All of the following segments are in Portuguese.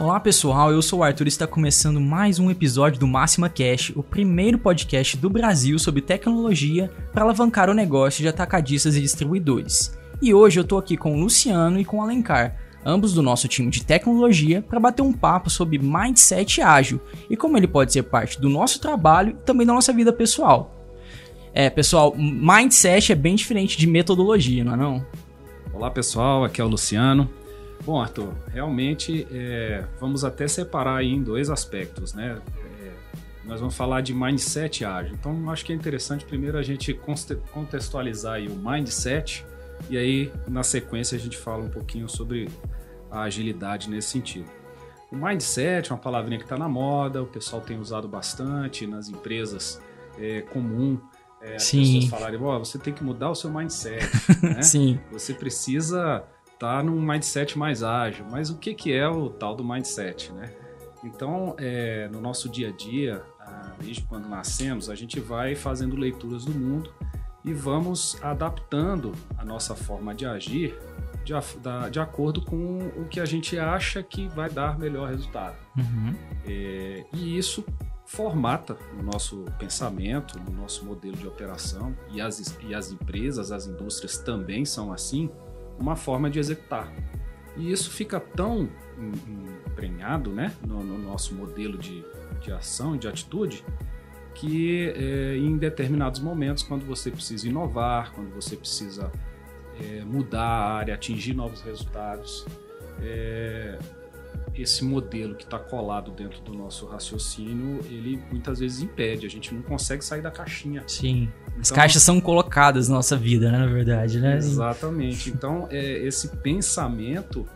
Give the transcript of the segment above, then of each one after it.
Olá pessoal, eu sou o Arthur e está começando mais um episódio do Máxima Cash, o primeiro podcast do Brasil sobre tecnologia para alavancar o negócio de atacadistas e distribuidores. E hoje eu estou aqui com o Luciano e com o Alencar, ambos do nosso time de tecnologia, para bater um papo sobre mindset ágil e como ele pode ser parte do nosso trabalho e também da nossa vida pessoal. É, pessoal, mindset é bem diferente de metodologia, não é não? Olá pessoal, aqui é o Luciano. Bom, Arthur, realmente é, vamos até separar aí em dois aspectos, né? É, nós vamos falar de mindset ágil. Então, acho que é interessante primeiro a gente contextualizar aí o mindset e aí na sequência a gente fala um pouquinho sobre a agilidade nesse sentido. O mindset é uma palavrinha que está na moda, o pessoal tem usado bastante nas empresas, é comum é, as Sim. pessoas falarem, oh, você tem que mudar o seu mindset, né? Sim. Você precisa tá num mindset mais ágil. Mas o que, que é o tal do mindset, né? Então, é, no nosso dia a dia, ah, desde quando nascemos, a gente vai fazendo leituras do mundo e vamos adaptando a nossa forma de agir de, de acordo com o que a gente acha que vai dar melhor resultado. Uhum. É, e isso formata no nosso pensamento, no nosso modelo de operação, e as, e as empresas, as indústrias também são assim, uma forma de executar. E isso fica tão emprenhado né, no, no nosso modelo de, de ação e de atitude que é, em determinados momentos, quando você precisa inovar, quando você precisa é, mudar a área, atingir novos resultados, é, esse modelo que está colado dentro do nosso raciocínio, ele muitas vezes impede, a gente não consegue sair da caixinha. Sim. Então, As caixas são colocadas na nossa vida, né, na verdade, né? Exatamente. Então, é, esse pensamento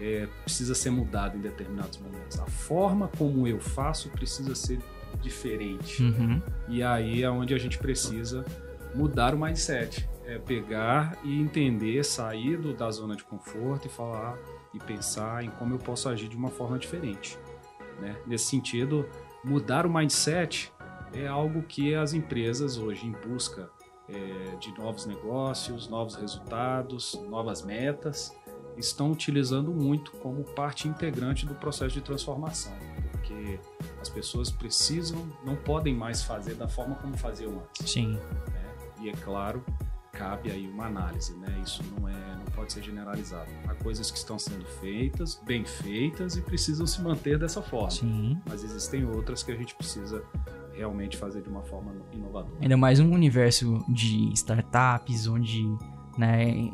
é, precisa ser mudado em determinados momentos. A forma como eu faço precisa ser diferente. Uhum. E aí é onde a gente precisa mudar o mindset. É pegar e entender, sair do, da zona de conforto e falar e pensar em como eu posso agir de uma forma diferente. Né? Nesse sentido, mudar o mindset é algo que as empresas hoje, em busca é, de novos negócios, novos resultados, novas metas, estão utilizando muito como parte integrante do processo de transformação, porque as pessoas precisam, não podem mais fazer da forma como faziam antes. Sim. Né? E é claro, cabe aí uma análise, né? Isso não é, não pode ser generalizado. Há coisas que estão sendo feitas, bem feitas e precisam se manter dessa forma. Sim. Mas existem outras que a gente precisa realmente fazer de uma forma inovadora. Ainda mais um universo de startups onde, né,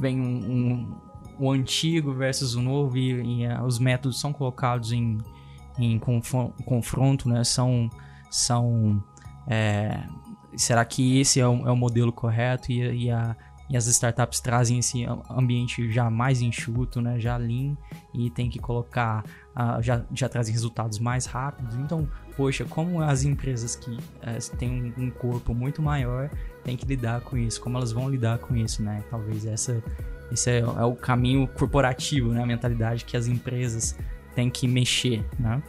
vem um, um o antigo versus o novo e, e uh, os métodos são colocados em, em confronto, né? São são é, será que esse é o, é o modelo correto? E, e, a, e, as startups trazem esse ambiente já mais enxuto, né, já lean e tem que colocar, uh, já, já trazem resultados mais rápidos. Então, poxa, como as empresas que uh, têm um, um, corpo muito maior têm que lidar com isso, como elas vão lidar com isso, né? Talvez essa, esse é, é o caminho corporativo, né, a mentalidade que as empresas têm que mexer, né?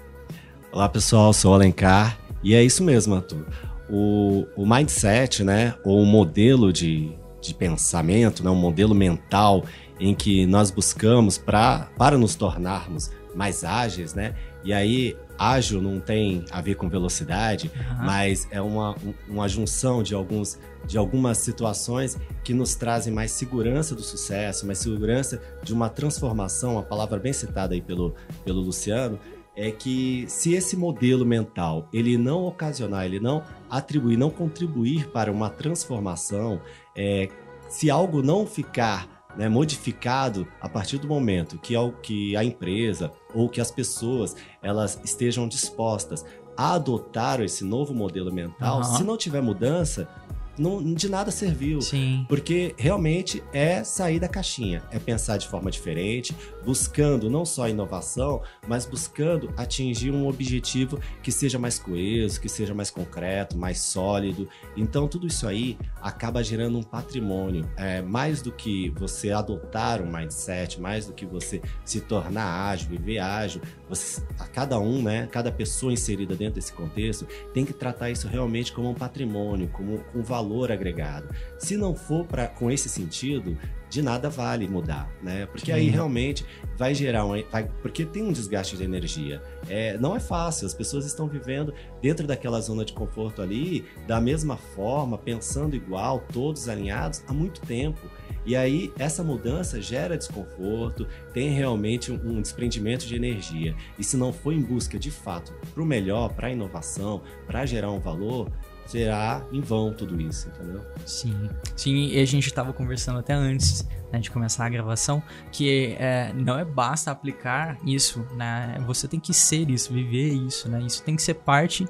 Olá pessoal, sou o Alencar. E é isso mesmo, Arthur o, o mindset, né, ou o modelo de, de pensamento, né, um modelo mental em que nós buscamos pra, para nos tornarmos mais ágeis, né? E aí, ágil não tem a ver com velocidade, uhum. mas é uma, uma junção de, alguns, de algumas situações que nos trazem mais segurança do sucesso, mais segurança de uma transformação, a palavra bem citada aí pelo, pelo Luciano, é que se esse modelo mental ele não ocasionar, ele não atribuir, não contribuir para uma transformação, é, se algo não ficar né, modificado a partir do momento que, ao, que a empresa ou que as pessoas elas estejam dispostas a adotar esse novo modelo mental, uhum. se não tiver mudança, não, de nada serviu. Sim. Porque realmente é sair da caixinha, é pensar de forma diferente, buscando não só inovação, mas buscando atingir um objetivo que seja mais coeso, que seja mais concreto, mais sólido. Então, tudo isso aí acaba gerando um patrimônio. É, mais do que você adotar um mindset, mais do que você se tornar ágil, viver ágil, você, a cada um, né, cada pessoa inserida dentro desse contexto, tem que tratar isso realmente como um patrimônio, como um valor valor agregado. Se não for pra, com esse sentido, de nada vale mudar, né? Porque Sim. aí realmente vai gerar um. Vai, porque tem um desgaste de energia. É, não é fácil, as pessoas estão vivendo dentro daquela zona de conforto ali, da mesma forma, pensando igual, todos alinhados, há muito tempo. E aí, essa mudança gera desconforto, tem realmente um, um desprendimento de energia. E se não for em busca de fato para o melhor, para a inovação, para gerar um valor, será em vão tudo isso, entendeu? Sim, sim, e a gente estava conversando até antes né, de começar a gravação, que é, não é basta aplicar isso, né? Você tem que ser isso, viver isso, né? Isso tem que ser parte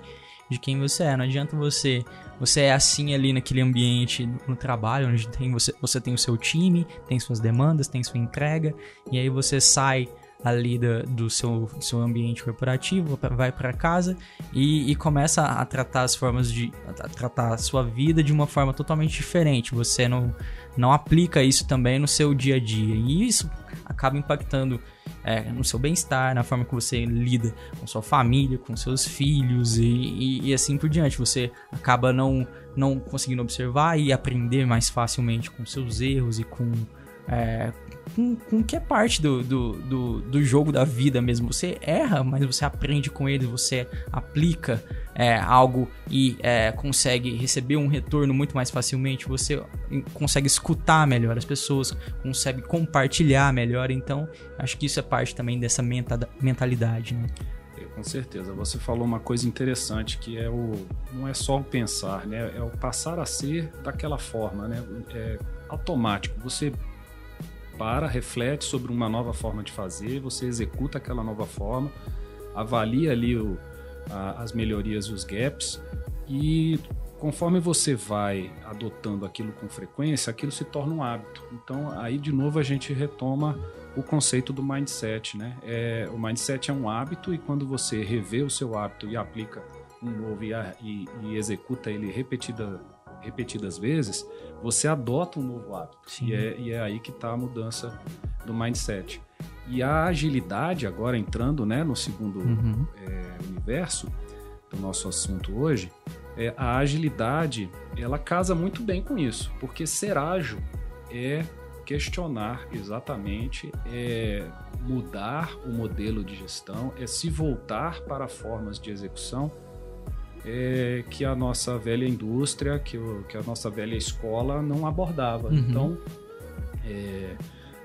de quem você é. Não adianta você você é assim ali naquele ambiente no trabalho, onde tem você, você tem o seu time, tem suas demandas, tem sua entrega, e aí você sai ali do, do seu, do seu ambiente corporativo, vai para casa e, e, começa a tratar as formas de a tratar a sua vida de uma forma totalmente diferente. Você não, não aplica isso também no seu dia a dia e isso acaba impactando é, no seu bem-estar, na forma que você lida com sua família, com seus filhos e, e, e assim por diante. Você acaba não não conseguindo observar e aprender mais facilmente com seus erros e com é, com, com que é parte do, do, do, do, jogo da vida mesmo. Você erra, mas você aprende com ele, você aplica é, algo e é, consegue receber um retorno muito mais facilmente. Você consegue escutar melhor as pessoas, consegue compartilhar melhor. Então, acho que isso é parte também dessa mentalidade, né? É, com certeza. Você falou uma coisa interessante que é o não é só o pensar, né? É o passar a ser daquela forma, né? É automático. Você para, reflete sobre uma nova forma de fazer, você executa aquela nova forma, avalia ali o, a, as melhorias e os gaps e conforme você vai adotando aquilo com frequência, aquilo se torna um hábito. Então aí de novo a gente retoma o conceito do mindset, né? É, o mindset é um hábito e quando você revê o seu hábito e aplica um novo e, e, e executa ele repetida, repetidas vezes, você adota um novo hábito. E é, e é, aí que está a mudança do mindset. E a agilidade, agora entrando né, no segundo uhum. é, universo do nosso assunto hoje, é, a agilidade ela casa muito bem com isso, porque ser ágil é questionar exatamente, é mudar o modelo de gestão, é se voltar para formas de execução é, que a nossa velha indústria, que, o, que a nossa velha escola não abordava. Uhum. Então, é,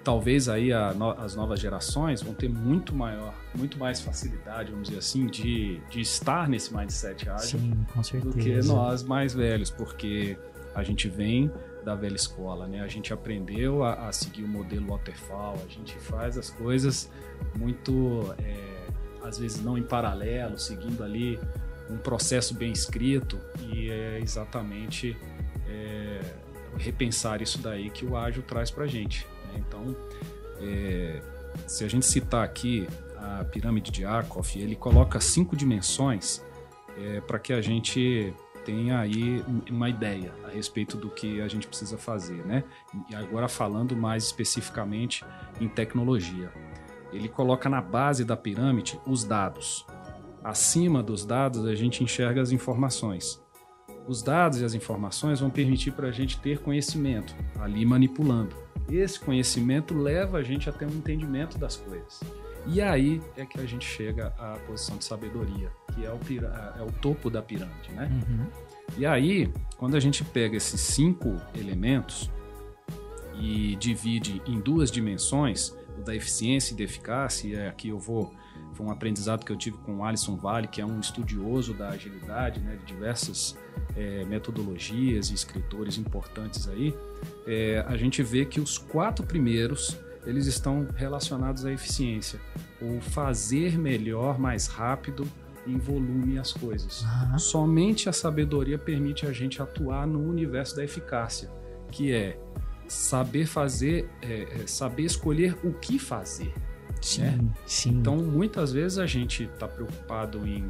talvez aí a, no, as novas gerações vão ter muito maior, muito mais facilidade, vamos dizer assim, de, de estar nesse mindset ágil Sim, do que nós mais velhos, porque a gente vem da velha escola, né? A gente aprendeu a, a seguir o modelo waterfall, a gente faz as coisas muito, é, às vezes não em paralelo, seguindo ali um processo bem escrito e é exatamente é, repensar isso daí que o ágil traz para a gente. Né? Então, é, se a gente citar aqui a pirâmide de Arkoff, ele coloca cinco dimensões é, para que a gente tenha aí uma ideia a respeito do que a gente precisa fazer, né? E agora falando mais especificamente em tecnologia. Ele coloca na base da pirâmide os dados. Acima dos dados, a gente enxerga as informações. Os dados e as informações vão permitir para a gente ter conhecimento, ali manipulando. Esse conhecimento leva a gente a ter um entendimento das coisas. E aí é que a gente chega à posição de sabedoria, que é o, é o topo da pirâmide, né? Uhum. E aí, quando a gente pega esses cinco elementos e divide em duas dimensões, o da eficiência e da eficácia, e aqui eu vou foi um aprendizado que eu tive com o Alisson Vale, que é um estudioso da agilidade, né, de diversas é, metodologias e escritores importantes aí. É, a gente vê que os quatro primeiros eles estão relacionados à eficiência, o fazer melhor, mais rápido, em volume as coisas. Uhum. Somente a sabedoria permite a gente atuar no universo da eficácia, que é saber fazer, é saber escolher o que fazer. Sim, né? sim. Então, muitas vezes a gente está preocupado em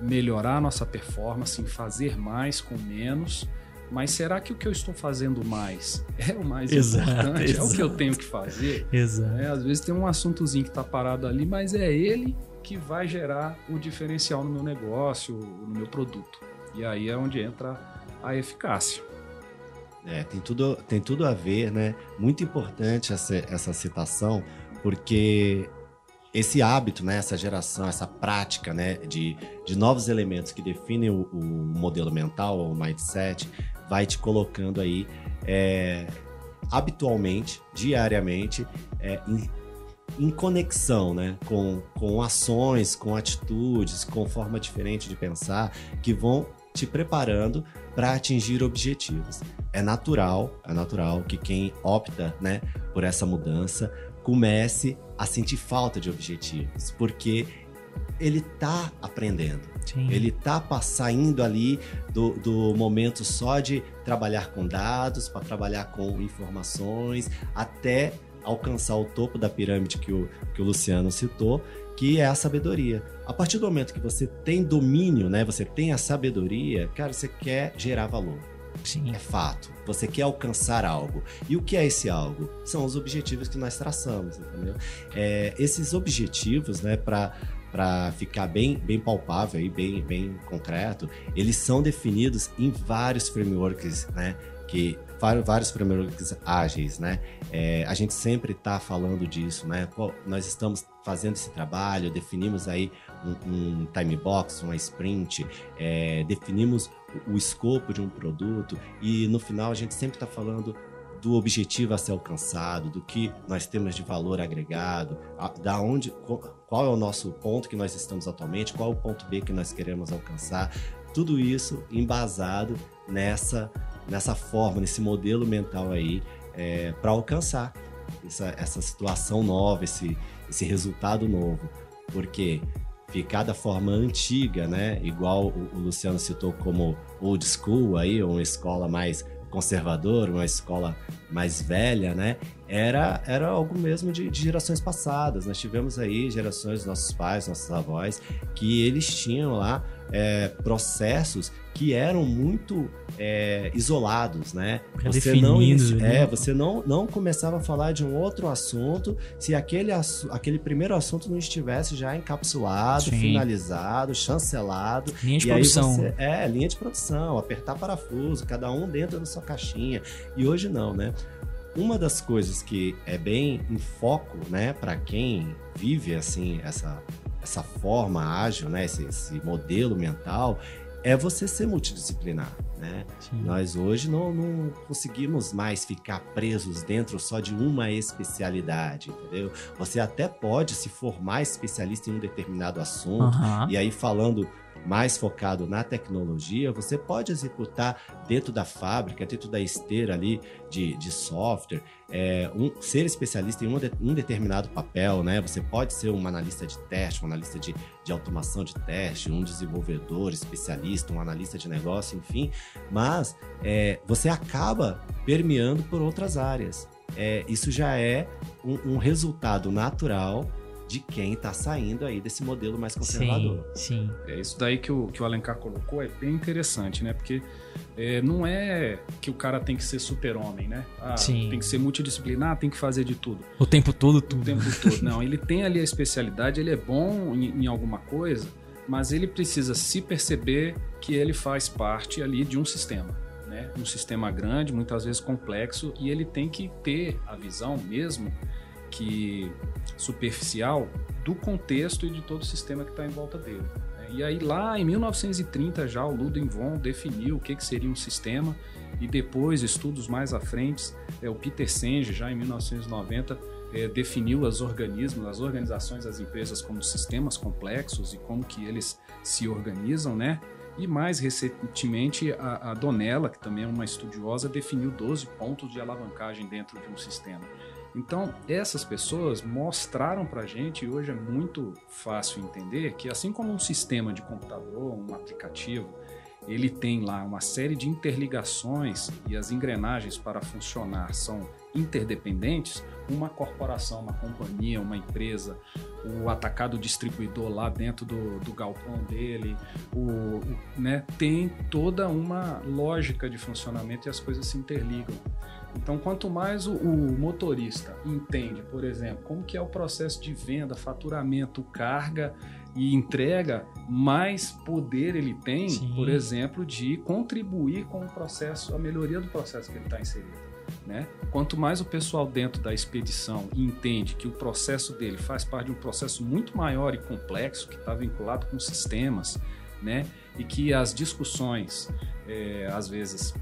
melhorar a nossa performance, em fazer mais com menos. Mas será que o que eu estou fazendo mais é o mais exato, importante? Exato. É o que eu tenho que fazer? Exato. É, às vezes tem um assuntozinho que está parado ali, mas é ele que vai gerar o diferencial no meu negócio, no meu produto. E aí é onde entra a eficácia. É, tem tudo, tem tudo a ver, né? Muito importante essa, essa citação, porque esse hábito, né, essa geração, essa prática né, de, de novos elementos que definem o, o modelo mental, o mindset, vai te colocando aí é, habitualmente, diariamente, é, em, em, conexão né, com, com ações, com atitudes, com forma diferente de pensar, que vão te preparando para atingir objetivos. É natural, é natural que quem opta né, por essa mudança comece a sentir falta de objetivos, porque ele tá aprendendo. Sim. Ele tá saindo ali do, do momento só de trabalhar com dados, para trabalhar com informações, até alcançar o topo da pirâmide que o, que o Luciano citou, que é a sabedoria. A partir do momento que você tem domínio, né, você tem a sabedoria, cara, você quer gerar valor. Sim. É fato. Você quer alcançar algo. E o que é esse algo? São os objetivos que nós traçamos, entendeu? É, esses objetivos, né, para para ficar bem, bem palpável e bem, bem concreto, eles são definidos em vários frameworks, né? Que vários frameworks ágeis, né? É, a gente sempre está falando disso, né? Nós estamos fazendo esse trabalho, definimos aí um, um time box, uma sprint, é, definimos o escopo de um produto e no final a gente sempre está falando do objetivo a ser alcançado, do que nós temos de valor agregado, a, da onde, qual é o nosso ponto que nós estamos atualmente, qual é o ponto B que nós queremos alcançar, tudo isso embasado nessa nessa forma, nesse modelo mental aí é, para alcançar essa, essa situação nova, esse, esse resultado novo, porque ficar da forma antiga, né? Igual o, Luciano citou como old school aí, uma escola mais conservadora, uma escola mais velha, né? Era, era algo mesmo de, de, gerações passadas. Nós tivemos aí gerações, nossos pais, nossos avós, que eles tinham lá é, processos que eram muito é, isolados, né? Você não, é, você não, não começava a falar de um outro assunto se aquele, aquele primeiro assunto não estivesse já encapsulado, Sim. finalizado, chancelado. Linha de produção. Você, é, linha de produção, apertar parafuso, cada um dentro da sua caixinha. E hoje não, né? Uma das coisas que é bem em foco, né, para quem vive assim essa essa forma ágil, né, esse, esse modelo mental, é você ser multidisciplinar, né? Nós hoje não, não, conseguimos mais ficar presos dentro só de uma especialidade, entendeu? Você até pode se formar especialista em um determinado assunto, uhum. e aí falando mais focado na tecnologia, você pode executar dentro da fábrica, dentro da esteira ali de, de software, é, um, ser especialista em um, de, um, determinado papel, né? Você pode ser um analista de teste, um analista de, de automação de teste, um desenvolvedor especialista, um analista de negócio, enfim, mas é, você acaba permeando por outras áreas. É, isso já é um, um resultado natural de quem está saindo aí desse modelo mais conservador. Sim, sim. É isso daí que o, que o Alencar colocou é bem interessante, né? Porque é, não é que o cara tem que ser super-homem, né? Ah, sim. tem que ser multidisciplinar, tem que fazer de tudo. O tempo todo, tudo. O tempo todo. Não, ele tem ali a especialidade, ele é bom em, em alguma coisa, mas ele precisa se perceber que ele faz parte ali de um sistema. Né? Um sistema grande, muitas vezes complexo, e ele tem que ter a visão mesmo que superficial do contexto e de todo o sistema que está em volta dele. Né? E aí lá em 1930 já o Ludwig von definiu o que, que seria um sistema e depois estudos mais à frente, é, o Peter Senge já em 1990 é, definiu os organismos, as organizações, as empresas como sistemas complexos e como que eles se organizam, né? E mais recentemente, a, a Donella, que também é uma estudiosa, definiu 12 pontos de alavancagem dentro de um sistema. Então, essas pessoas mostraram para a gente, e hoje é muito fácil entender, que assim como um sistema de computador, um aplicativo, ele tem lá uma série de interligações e as engrenagens para funcionar são interdependentes, uma corporação, uma companhia, uma empresa, o atacado distribuidor lá dentro do, do galpão dele, o, né, tem toda uma lógica de funcionamento e as coisas se interligam. Então, quanto mais o, o, motorista entende, por exemplo, como que é o processo de venda, faturamento, carga, e entrega, mais poder ele tem, Sim. por exemplo, de contribuir com o processo, a melhoria do processo que ele está inserido. Né? Quanto mais o pessoal dentro da expedição entende que o processo dele faz parte de um processo muito maior e complexo, que está vinculado com sistemas, né? e que as discussões, é, às vezes,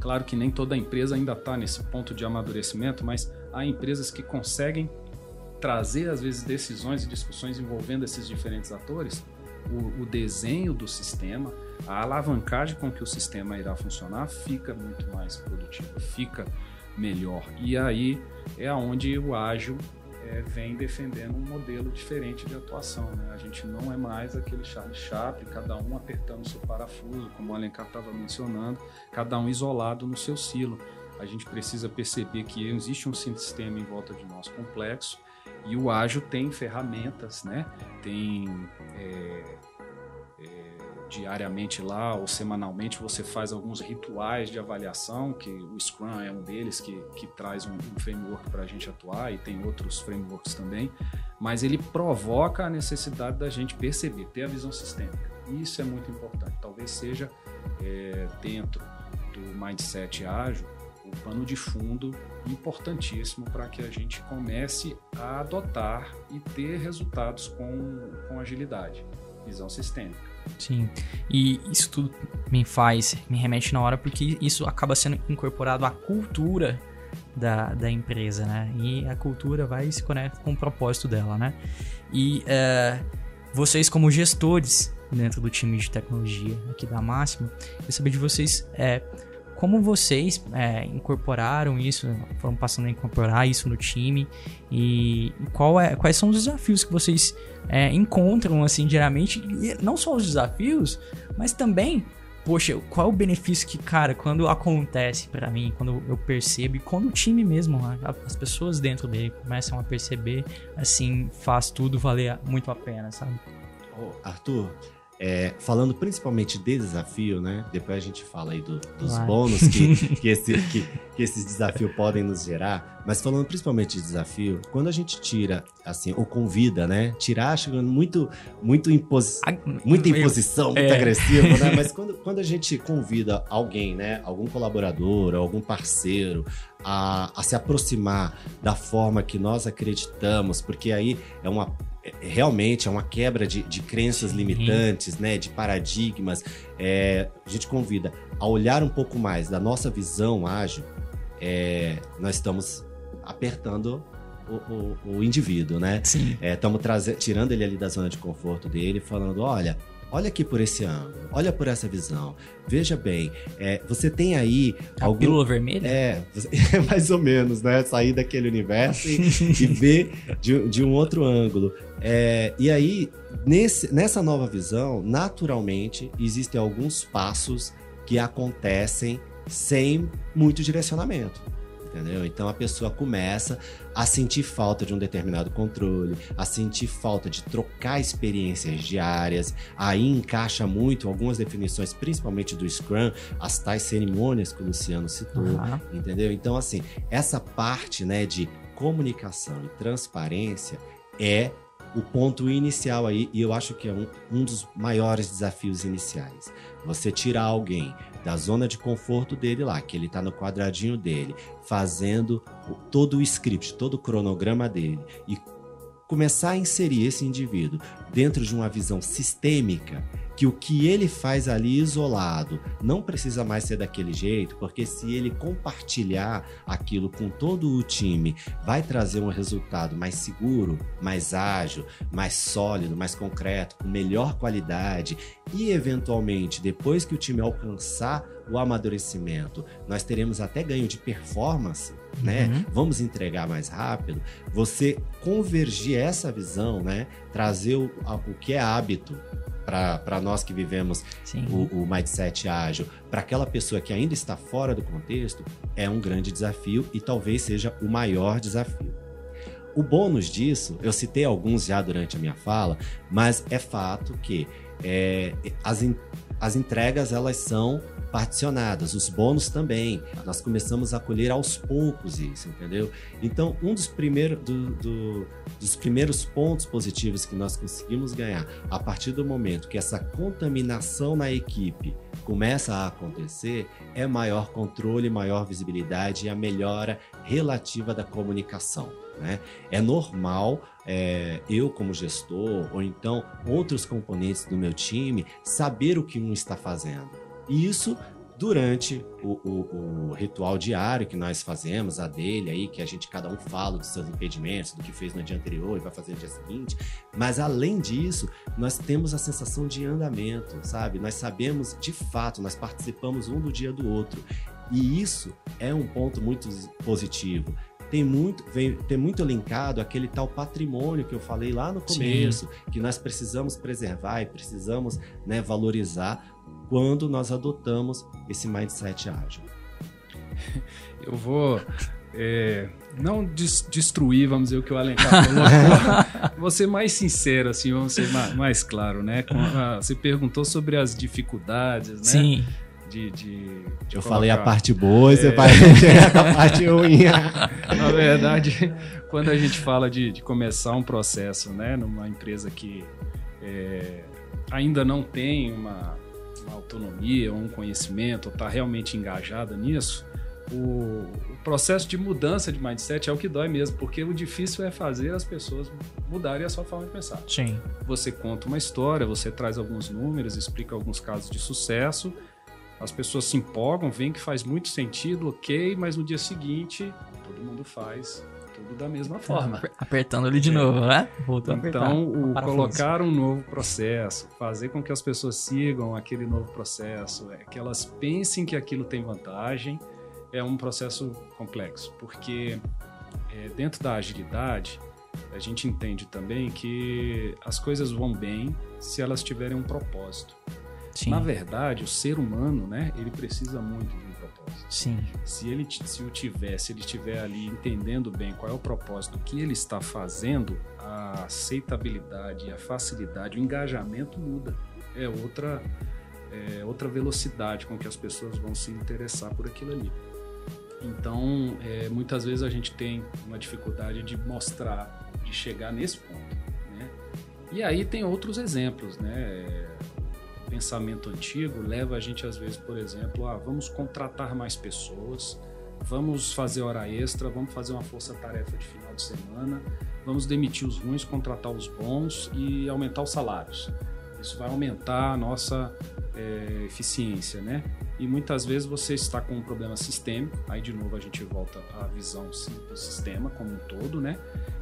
claro que nem toda empresa ainda está nesse ponto de amadurecimento, mas há empresas que conseguem trazer, às vezes, decisões e discussões envolvendo esses diferentes atores, o, o desenho do sistema, a alavancagem com que o sistema irá funcionar fica muito mais produtivo, fica melhor. E aí é onde o ágil é, vem defendendo um modelo diferente de atuação. Né? A gente não é mais aquele Charlie Chaplin, cada um apertando seu parafuso, como o Alencar estava mencionando, cada um isolado no seu silo. A gente precisa perceber que existe um sistema em volta de nós complexo e o ágil tem ferramentas, né? tem é, diariamente lá ou semanalmente você faz alguns rituais de avaliação, que o Scrum é um deles que, que traz um, um framework para a gente atuar e tem outros frameworks também, mas ele provoca a necessidade da gente perceber, ter a visão sistêmica. Isso é muito importante. Talvez seja é, dentro do mindset ágil o pano de fundo importantíssimo para que a gente comece a adotar e ter resultados com, com agilidade, visão sistêmica. Sim. E isso tudo me faz, me remete na hora, porque isso acaba sendo incorporado à cultura da, da empresa, né? E a cultura vai se conectar com o propósito dela, né? E é, vocês, como gestores dentro do time de tecnologia aqui da Máxima, eu saber de vocês é, como vocês é, incorporaram isso, foram passando a incorporar isso no time e qual é, quais são os desafios que vocês é, encontram assim diariamente, não só os desafios, mas também, poxa, qual é o benefício que, cara, quando acontece para mim, quando eu percebo e quando o time mesmo, as pessoas dentro dele começam a perceber, assim, faz tudo valer muito a pena, sabe? Arthur, é, falando principalmente de desafio, né? Depois a gente fala aí do, dos Claro. bônus que, que, esse, que, que esses desafios podem nos gerar. Mas falando principalmente de desafio, quando a gente tira, assim, ou convida, né? Tirar, chegando muito, muito imposi A- muita imposição, muito é. agressivo, né? Mas quando, quando a gente convida alguém, né? Algum colaborador, algum parceiro a, a se aproximar da forma que nós acreditamos, porque aí é uma realmente é uma quebra de, de crenças limitantes, né? De paradigmas. É, a gente convida a olhar um pouco mais da nossa visão ágil. é, nós estamos apertando o, o- o indivíduo, né? Sim. Estamos tirando ele ali da zona de conforto dele, falando: olha, olha aqui por esse ângulo, olha por essa visão. Veja bem, é, você tem aí A algum. pílula vermelha? É, é mais ou menos, né? Sair daquele universo e, e ver de, de um outro ângulo. É, e aí, nesse, nessa nova visão, naturalmente, existem alguns passos que acontecem sem muito direcionamento. Entendeu? Então a pessoa começa a sentir falta de um determinado controle, a sentir falta de trocar experiências diárias. Aí encaixa muito algumas definições, principalmente do Scrum, as tais cerimônias que o Luciano citou. Aham. Entendeu? Então, assim, essa parte né, de comunicação e transparência é o ponto inicial aí, e eu acho que é um, um dos maiores desafios iniciais. Você tirar alguém da zona de conforto dele lá, que ele tá no quadradinho dele, fazendo todo o script, todo o cronograma dele, e começar a inserir esse indivíduo dentro de uma visão sistêmica que o que ele faz ali isolado não precisa mais ser daquele jeito, porque se ele compartilhar aquilo com todo o time, vai trazer um resultado mais seguro, mais ágil, mais sólido, mais concreto, com melhor qualidade e eventualmente depois que o time alcançar o amadurecimento, nós teremos até ganho de performance, né? Uhum. Vamos entregar mais rápido. Você convergir essa visão, né? Trazer o, o que é hábito para nós que vivemos o, o mindset ágil para aquela pessoa que ainda está fora do contexto é um grande desafio e talvez seja o maior desafio. O bônus disso, eu citei alguns já durante a minha fala, mas é fato que é, as, as entregas elas são particionadas, os bônus também. Nós começamos a colher aos poucos isso, entendeu? Então, um dos, primeiros do, do, dos primeiros pontos positivos que nós conseguimos ganhar a partir do momento que essa contaminação na equipe começa a acontecer é maior controle, maior visibilidade e a melhora relativa da comunicação. Né? É normal é, eu, como gestor, ou então outros componentes do meu time, saber o que um está fazendo. E isso durante o, o, o, ritual diário que nós fazemos, a dele aí, que a gente cada um fala dos seus impedimentos, do que fez no dia anterior e vai fazer no dia seguinte. Mas além disso, nós temos a sensação de andamento, sabe? Nós sabemos de fato, nós participamos um do dia do outro. E isso é um ponto muito positivo tem muito, vem, tem muito linkado aquele tal patrimônio que eu falei lá no começo, Sim. que nós precisamos preservar e precisamos né, valorizar quando nós adotamos esse mindset ágil. Eu vou é, não des destruir, vamos dizer, o que o Alencar falou. vou ser mais sincero, assim, vamos ser mais, mais claro, né? A, você perguntou sobre as dificuldades, né? Sim de, de, de Eu colocar. falei a parte boa e você é. vai chegar a parte ruim. Na verdade, quando a gente fala de, de começar um processo, né, numa empresa que é, ainda não tem uma, uma autonomia, um conhecimento, ou está realmente engajada nisso, o, o, processo de mudança de mindset é o que dói mesmo, porque o difícil é fazer as pessoas mudarem a sua forma de pensar. Sim. Você conta uma história, você traz alguns números, explica alguns casos de sucesso as pessoas se empolgam, veem que faz muito sentido, ok, mas no dia seguinte todo mundo faz tudo da mesma forma. Apertando ali de é. novo, né? Voltando então, o colocar um novo processo, fazer com que as pessoas sigam aquele novo processo, é, que elas pensem que aquilo tem vantagem, é um processo complexo, porque é, dentro da agilidade, a gente entende também que as coisas vão bem se elas tiverem um propósito. Sim. Na verdade, o ser humano, né, ele precisa muito de um propósito. Sim. Se ele se o tiver, se ele estiver ali entendendo bem qual é o propósito que ele está fazendo, a aceitabilidade, a facilidade, o engajamento muda. É outra é outra velocidade com que as pessoas vão se interessar por aquilo ali. Então, é, muitas vezes a gente tem uma dificuldade de mostrar, de chegar nesse ponto. Né? E aí tem outros exemplos, né? Pensamento antigo leva a gente, às vezes, por exemplo, a vamos contratar mais pessoas, vamos fazer hora extra, vamos fazer uma força-tarefa de final de semana, vamos demitir os ruins, contratar os bons e aumentar os salários. Isso vai aumentar a nossa é, eficiência, né? E muitas vezes você está com um problema sistêmico, aí de novo a gente volta à visão do sistema como um todo, né?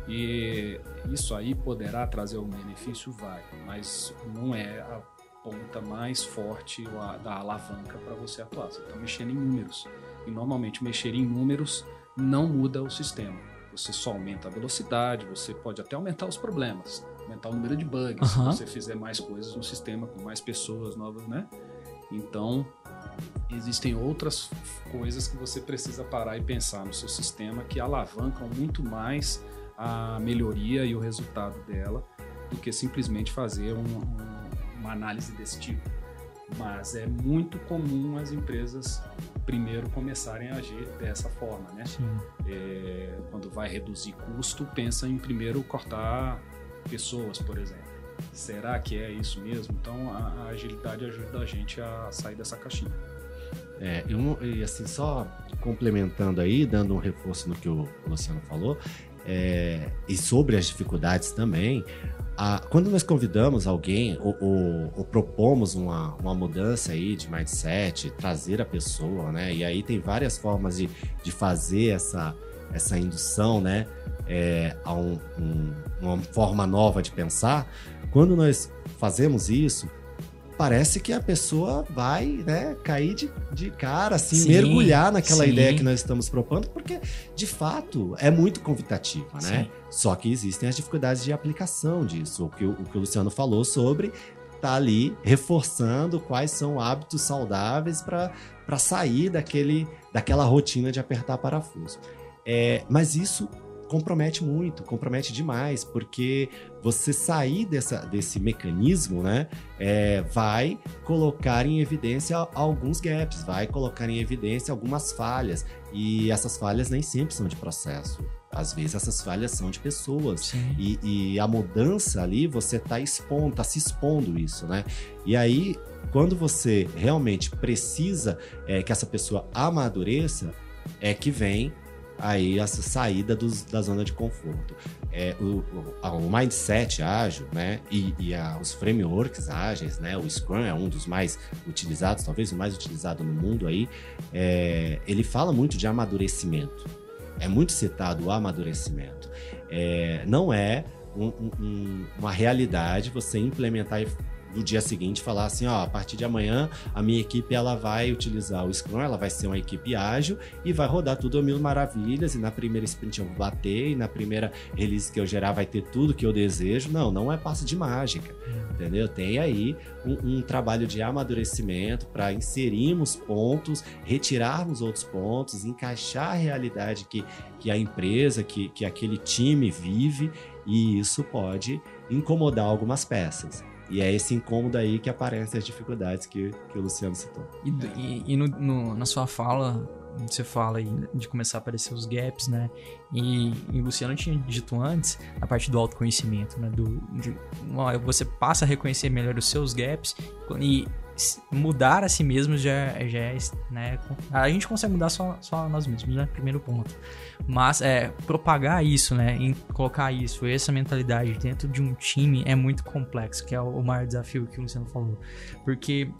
E isso aí poderá trazer algum benefício? Vai, mas não é a ponta mais forte da alavanca para você atuar. Você está mexendo em números. E normalmente mexer em números não muda o sistema. Você só aumenta a velocidade, você pode até aumentar os problemas, aumentar o número de bugs, uhum. se você fizer mais coisas no sistema, com mais pessoas novas, né? Então, existem outras coisas que você precisa parar e pensar no seu sistema que alavancam muito mais a melhoria e o resultado dela do que simplesmente fazer um, um uma análise desse tipo. Mas é muito comum as empresas primeiro começarem a agir dessa forma, né? É, quando vai reduzir custo, pensa em primeiro cortar pessoas, por exemplo. Será que é isso mesmo? Então a, a agilidade ajuda a gente a sair dessa caixinha. É, e assim, só complementando aí, dando um reforço no que o Luciano falou, é, e sobre as dificuldades também, a, quando nós convidamos alguém ou, ou, ou, propomos uma, uma mudança aí de mindset, trazer a pessoa, né? E aí tem várias formas de, de fazer essa, essa indução, né? É, a um, um, uma forma nova de pensar. Quando nós fazemos isso, parece que a pessoa vai né, cair de, de cara, assim, sim, mergulhar naquela sim. ideia que nós estamos propondo, porque de fato é muito convidativa, né? Só que existem as dificuldades de aplicação disso, o que o, o, que o Luciano falou sobre tá ali reforçando quais são hábitos saudáveis para sair daquele, daquela rotina de apertar parafuso. É, mas isso compromete muito, compromete demais, porque você sair dessa, desse mecanismo, né, é, vai colocar em evidência alguns gaps, vai colocar em evidência algumas falhas, e essas falhas nem sempre são de processo. Às vezes essas falhas são de pessoas. E, e, a mudança ali, você está expondo, tá se expondo isso, né? E aí, quando você realmente precisa é, que essa pessoa amadureça, é que vem aí essa saída dos, da zona de conforto. É, o, o, o mindset ágil, né, e, e a, os frameworks ágeis, né, o Scrum é um dos mais utilizados, talvez o mais utilizado no mundo aí, é, ele fala muito de amadurecimento. É muito citado o amadurecimento. É, não é um, um, uma realidade você implementar no dia seguinte falar assim, ó, a partir de amanhã a minha equipe ela vai utilizar o Scrum, ela vai ser uma equipe ágil e vai rodar tudo a mil maravilhas e na primeira sprint eu vou bater e na primeira release que eu gerar vai ter tudo que eu desejo. Não, não é passo de mágica, entendeu? Tem aí um, um trabalho de amadurecimento para inserirmos pontos, retirarmos outros pontos, encaixar a realidade que, que a empresa, que, que aquele time vive e isso pode incomodar algumas peças. E é esse incômodo aí que aparecem as dificuldades que, que o Luciano citou. E, e, e no, no, na sua fala, você fala aí de começar a aparecer os gaps, né? E, e o Luciano tinha dito antes, a parte do autoconhecimento, né? Do, de, você passa a reconhecer melhor os seus gaps e mudar a si mesmo já, já é, né? A gente consegue mudar só, só nós mesmos, né? Primeiro ponto. Mas é, propagar isso, né? Em colocar isso, essa mentalidade dentro de um time é muito complexo, que é o maior desafio que o Luciano falou. Porque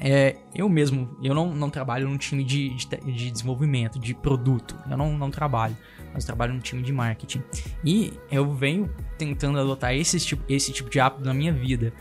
é, eu mesmo, eu não, não trabalho num time de, de, de, desenvolvimento, de produto. Eu não, não trabalho, mas trabalho num time de marketing. E eu venho tentando adotar esse tipo, esse tipo de hábito na minha vida.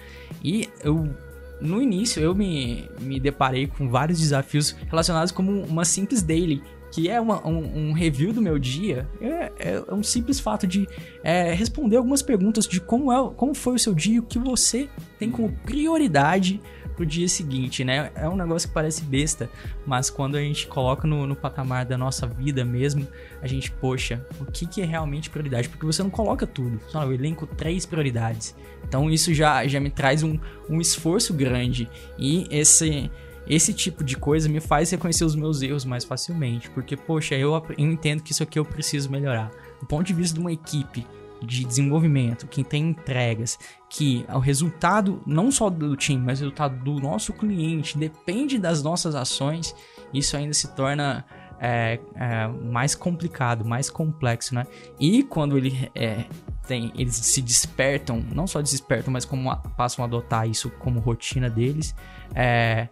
E eu no início eu me, me deparei com vários desafios relacionados como uma simples daily, que é uma, um, um, review do meu dia, é, é um simples fato de é, responder algumas perguntas de como, é, como foi o seu dia, o que você tem como prioridade pro dia seguinte, né? É um negócio que parece besta, mas quando a gente coloca no, no patamar da nossa vida mesmo, a gente, poxa, o que, que é realmente prioridade? Porque você não coloca tudo, só eu elenco três prioridades. Então isso já, já me traz um, um esforço grande e esse esse tipo de coisa me faz reconhecer os meus erros mais facilmente, porque, poxa, eu, eu entendo que isso aqui eu preciso melhorar. Do ponto de vista de uma equipe de desenvolvimento, quem tem entregas, que o resultado não só do time, mas o resultado do nosso cliente depende das nossas ações, isso ainda se torna é, é, mais complicado, mais complexo, né? E quando ele é, tem, eles se despertam, não só despertam, mas como a, passam a adotar isso como rotina deles, é,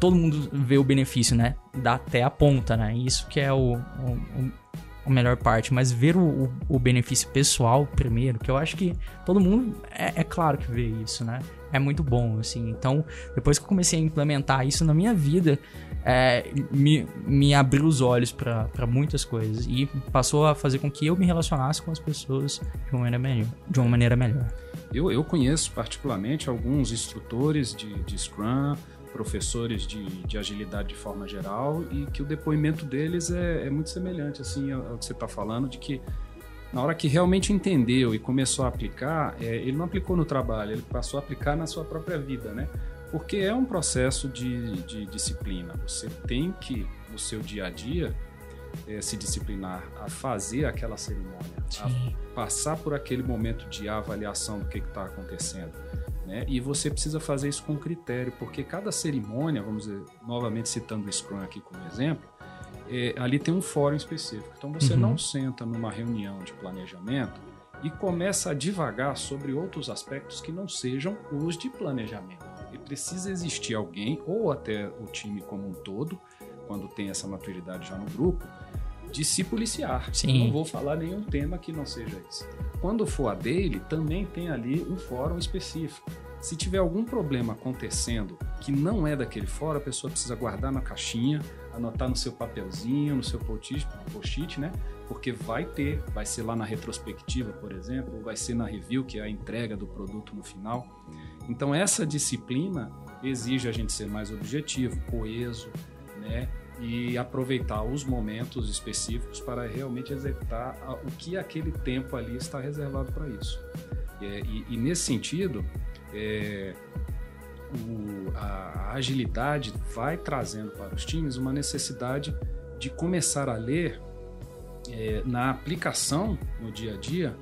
todo mundo vê o benefício, né? Dá até a ponta, né? Isso que é o, o, a melhor parte, mas ver o, o, benefício pessoal primeiro, que eu acho que todo mundo é, é, claro que vê isso, né? É muito bom, assim. Então, depois que eu comecei a implementar isso na minha vida, é, me, me abriu os olhos para muitas coisas e passou a fazer com que eu me relacionasse com as pessoas de uma maneira melhor. De uma maneira melhor. Eu, eu conheço particularmente alguns instrutores de, de Scrum, professores de, de agilidade de forma geral e que o depoimento deles é, é muito semelhante assim ao, que você está falando de que na hora que realmente entendeu e começou a aplicar, é, ele não aplicou no trabalho, ele passou a aplicar na sua própria vida, né? Porque é um processo de, de disciplina. Você tem que, no seu dia a dia, é, se disciplinar a fazer aquela cerimônia, Sim. a passar por aquele momento de avaliação do que está acontecendo né? E você precisa fazer isso com critério, porque cada cerimônia, vamos dizer, novamente citando o Scrum aqui como exemplo, é, ali tem um fórum específico. Então você uhum. não senta numa reunião de planejamento e começa a divagar sobre outros aspectos que não sejam os de planejamento. E precisa existir alguém, ou até o time como um todo, quando tem essa maturidade já no grupo, de se policiar. Sim. Não vou falar nenhum tema que não seja esse. Quando for a dele, também tem ali um fórum específico. Se tiver algum problema acontecendo que não é daquele fórum, a pessoa precisa guardar na caixinha, anotar no seu papelzinho, no seu post-it, né? Porque vai ter, vai ser lá na retrospectiva, por exemplo, ou vai ser na review, que é a entrega do produto no final. Então essa disciplina exige a gente ser mais objetivo, coeso, né? E aproveitar os momentos específicos para realmente executar o que aquele tempo ali está reservado para isso. É, e, e, nesse sentido, é, o, a, agilidade vai trazendo para os times uma necessidade de começar a ler é, na aplicação no dia a dia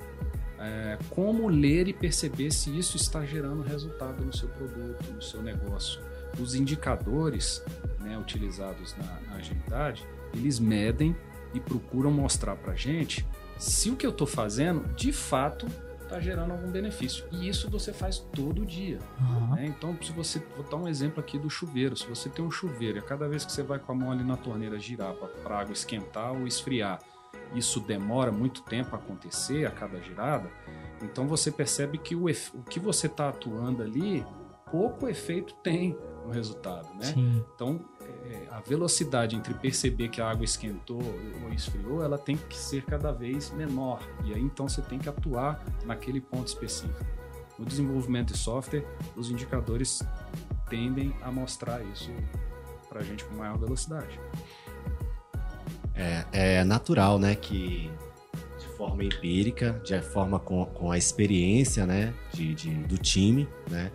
é, como ler e perceber se isso está gerando resultado no seu produto, no seu negócio. Os indicadores né, utilizados na, na agilidade, eles medem e procuram mostrar para a gente se o que eu estou fazendo de fato está gerando algum benefício. E isso você faz todo dia. Uhum. Né? Então, se você. Vou dar um exemplo aqui do chuveiro. Se você tem um chuveiro e a cada vez que você vai com a mão ali na torneira girar para a água esquentar ou esfriar, isso demora muito tempo a acontecer a cada girada, então você percebe que o, o que você está atuando ali, pouco efeito tem no resultado, né? Sim. Então, é, a velocidade entre perceber que a água esquentou ou esfriou, ela tem que ser cada vez menor. E aí, então, você tem que atuar naquele ponto específico. No desenvolvimento de software, os indicadores tendem a mostrar isso para a gente com maior velocidade. É, é natural, né, que de forma empírica, de forma com, com a experiência, né, de, de do time, né,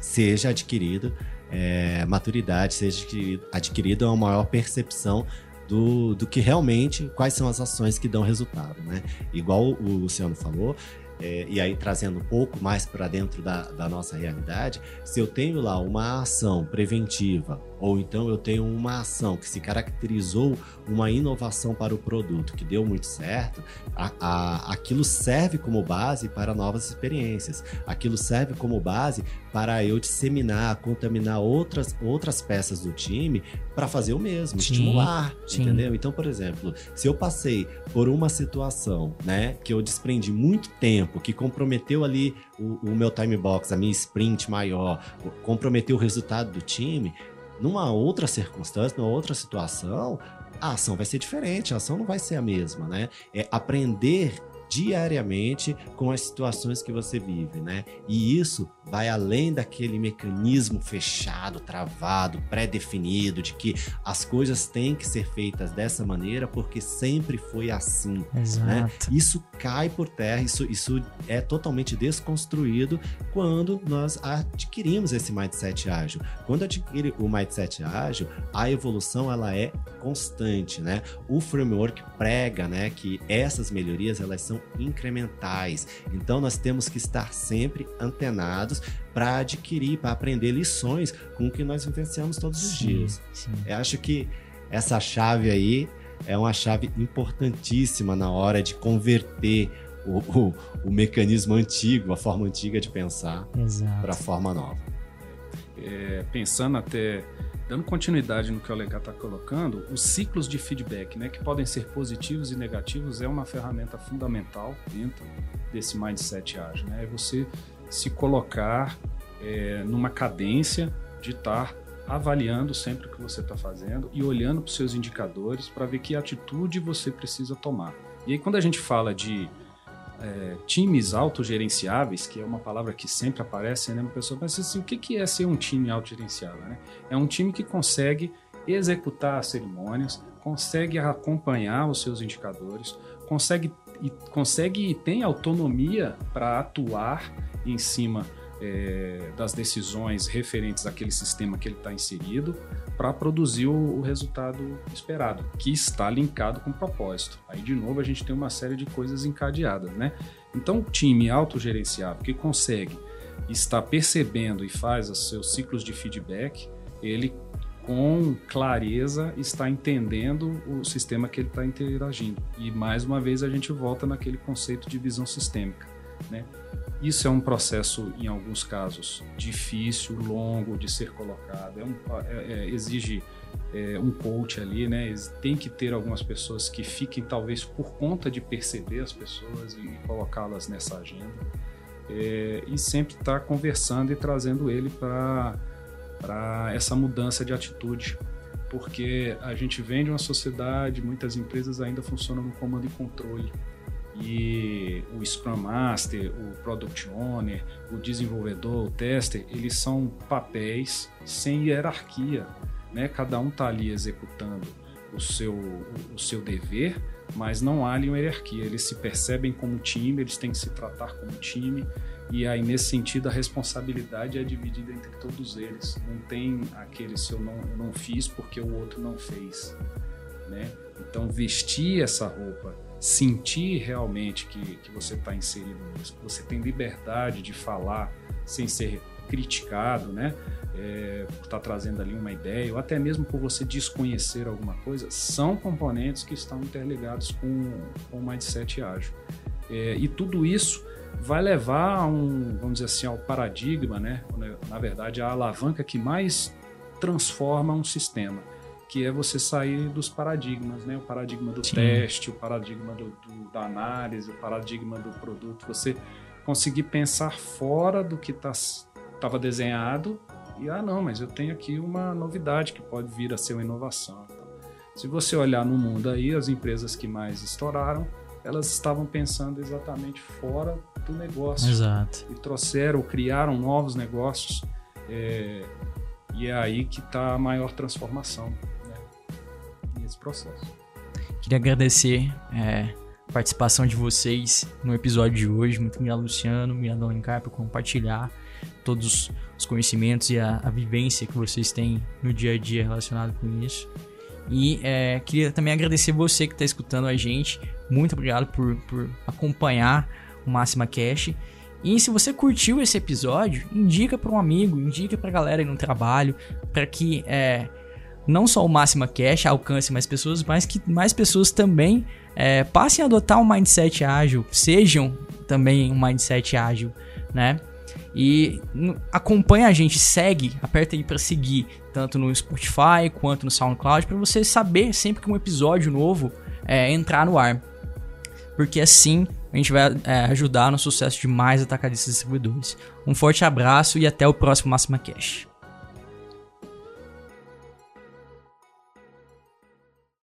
seja adquirido é, maturidade, seja adquirido uma maior percepção do, do que realmente, quais são as ações que dão resultado, né? Igual o Luciano falou, é, e aí trazendo um pouco mais para dentro da, da nossa realidade, se eu tenho lá uma ação preventiva ou então eu tenho uma ação que se caracterizou uma inovação para o produto que deu muito certo, a, a, aquilo serve como base para novas experiências. Aquilo serve como base para eu disseminar, contaminar outras, outras peças do time para fazer o mesmo, sim, estimular, sim. entendeu? Então, por exemplo, se eu passei por uma situação, né, que eu desprendi muito tempo, que comprometeu ali o, o meu time box, a minha sprint maior, comprometeu o resultado do time, numa outra circunstância, numa outra situação, a ação vai ser diferente, a ação não vai ser a mesma, né? É aprender diariamente com as situações que você vive, né? E isso vai além daquele mecanismo fechado, travado, pré-definido de que as coisas têm que ser feitas dessa maneira porque sempre foi assim, né? Exato. né? Isso cai por terra, isso, isso é totalmente desconstruído quando nós adquirimos esse mindset ágil. Quando adquire o mindset ágil, a evolução ela é constante, né? O framework prega, né, que essas melhorias elas são incrementais. Então nós temos que estar sempre antenados para adquirir, para aprender lições com o que nós vivenciamos todos os sim, dias. Sim. Eu acho que essa chave aí é uma chave importantíssima na hora de converter o, o, o mecanismo antigo, a forma antiga de pensar para a forma nova. É, pensando até dando continuidade no que o Alencar está colocando, os ciclos de feedback, né, que podem ser positivos e negativos, é uma ferramenta fundamental dentro desse mindset ágil. Né? É você se colocar é, numa cadência de estar avaliando sempre o que você está fazendo e olhando para os seus indicadores para ver que atitude você precisa tomar. E aí, quando a gente fala de é, times autogerenciáveis, que é uma palavra que sempre aparece, né? Uma pessoa pensa assim, o que é ser um time autogerenciável? Né? É um time que consegue executar as cerimônias, consegue acompanhar os seus indicadores, consegue e, consegue e tem autonomia para atuar em cima é, das decisões referentes àquele sistema que ele está inserido para produzir o, o, resultado esperado, que está linkado com o propósito. Aí, de novo, a gente tem uma série de coisas encadeadas, né? Então, o time autogerenciável que consegue estar percebendo e faz os seus ciclos de feedback, ele com clareza está entendendo o sistema que ele está interagindo. E mais uma vez a gente volta naquele conceito de visão sistêmica. Né? Isso é um processo, em alguns casos, difícil, longo de ser colocado. É um, é, é, exige é, um coach ali, né? Tem que ter algumas pessoas que fiquem, talvez, por conta de perceber as pessoas e colocá-las nessa agenda. É, e sempre estar tá conversando e trazendo ele para essa mudança de atitude. Porque a gente vem de uma sociedade, muitas empresas ainda funcionam no comando e controle e o Scrum Master, o Product Owner, o desenvolvedor, o tester, eles são papéis sem hierarquia, né? Cada um está ali executando o seu, o seu dever, mas não há ali uma hierarquia. Eles se percebem como time, eles têm que se tratar como time, e aí, nesse sentido, a responsabilidade é dividida entre todos eles. Não tem aquele se eu não, eu não fiz porque o outro não fez. Né? Então, vestir essa roupa, sentir realmente que, que você está inserido nisso, que você tem liberdade de falar sem ser criticado, né? É, por estar tá trazendo ali uma ideia, ou até mesmo por você desconhecer alguma coisa, são componentes que estão interligados com, com o mindset ágil. É, e tudo isso vai levar a um, vamos dizer assim, ao paradigma, né? Na verdade, a alavanca que mais transforma um sistema que é você sair dos paradigmas, né? O paradigma do Sim. teste, o paradigma do, do, da análise, o paradigma do produto. Você conseguir pensar fora do que estava tá, desenhado e, ah, não, mas eu tenho aqui uma novidade que pode vir a ser uma inovação. Se você olhar no mundo aí, as empresas que mais estouraram, elas estavam pensando exatamente fora do negócio. Exato. E trouxeram, criaram novos negócios. É, e é aí que está a maior transformação esse processo. Queria agradecer é, a participação de vocês no episódio de hoje. Muito obrigado, Luciano. Obrigado, Alencar, por compartilhar todos os conhecimentos e a, a, vivência que vocês têm no dia a dia relacionado com isso. E é, queria também agradecer você que está escutando a gente. Muito obrigado por, por acompanhar o Máxima Cash. E se você curtiu esse episódio, indica para um amigo, indica para a galera aí no trabalho, para que é, não só o Máxima Cash alcance mais pessoas, mas que mais pessoas também é, passem a adotar um mindset ágil, sejam também um mindset ágil, né? E acompanha a gente, segue, aperta aí para seguir, tanto no Spotify quanto no SoundCloud, para você saber sempre que um episódio novo é, entrar no ar. Porque assim a gente vai é, ajudar no sucesso de mais atacadistas e distribuidores. Um forte abraço e até o próximo Máxima Cash.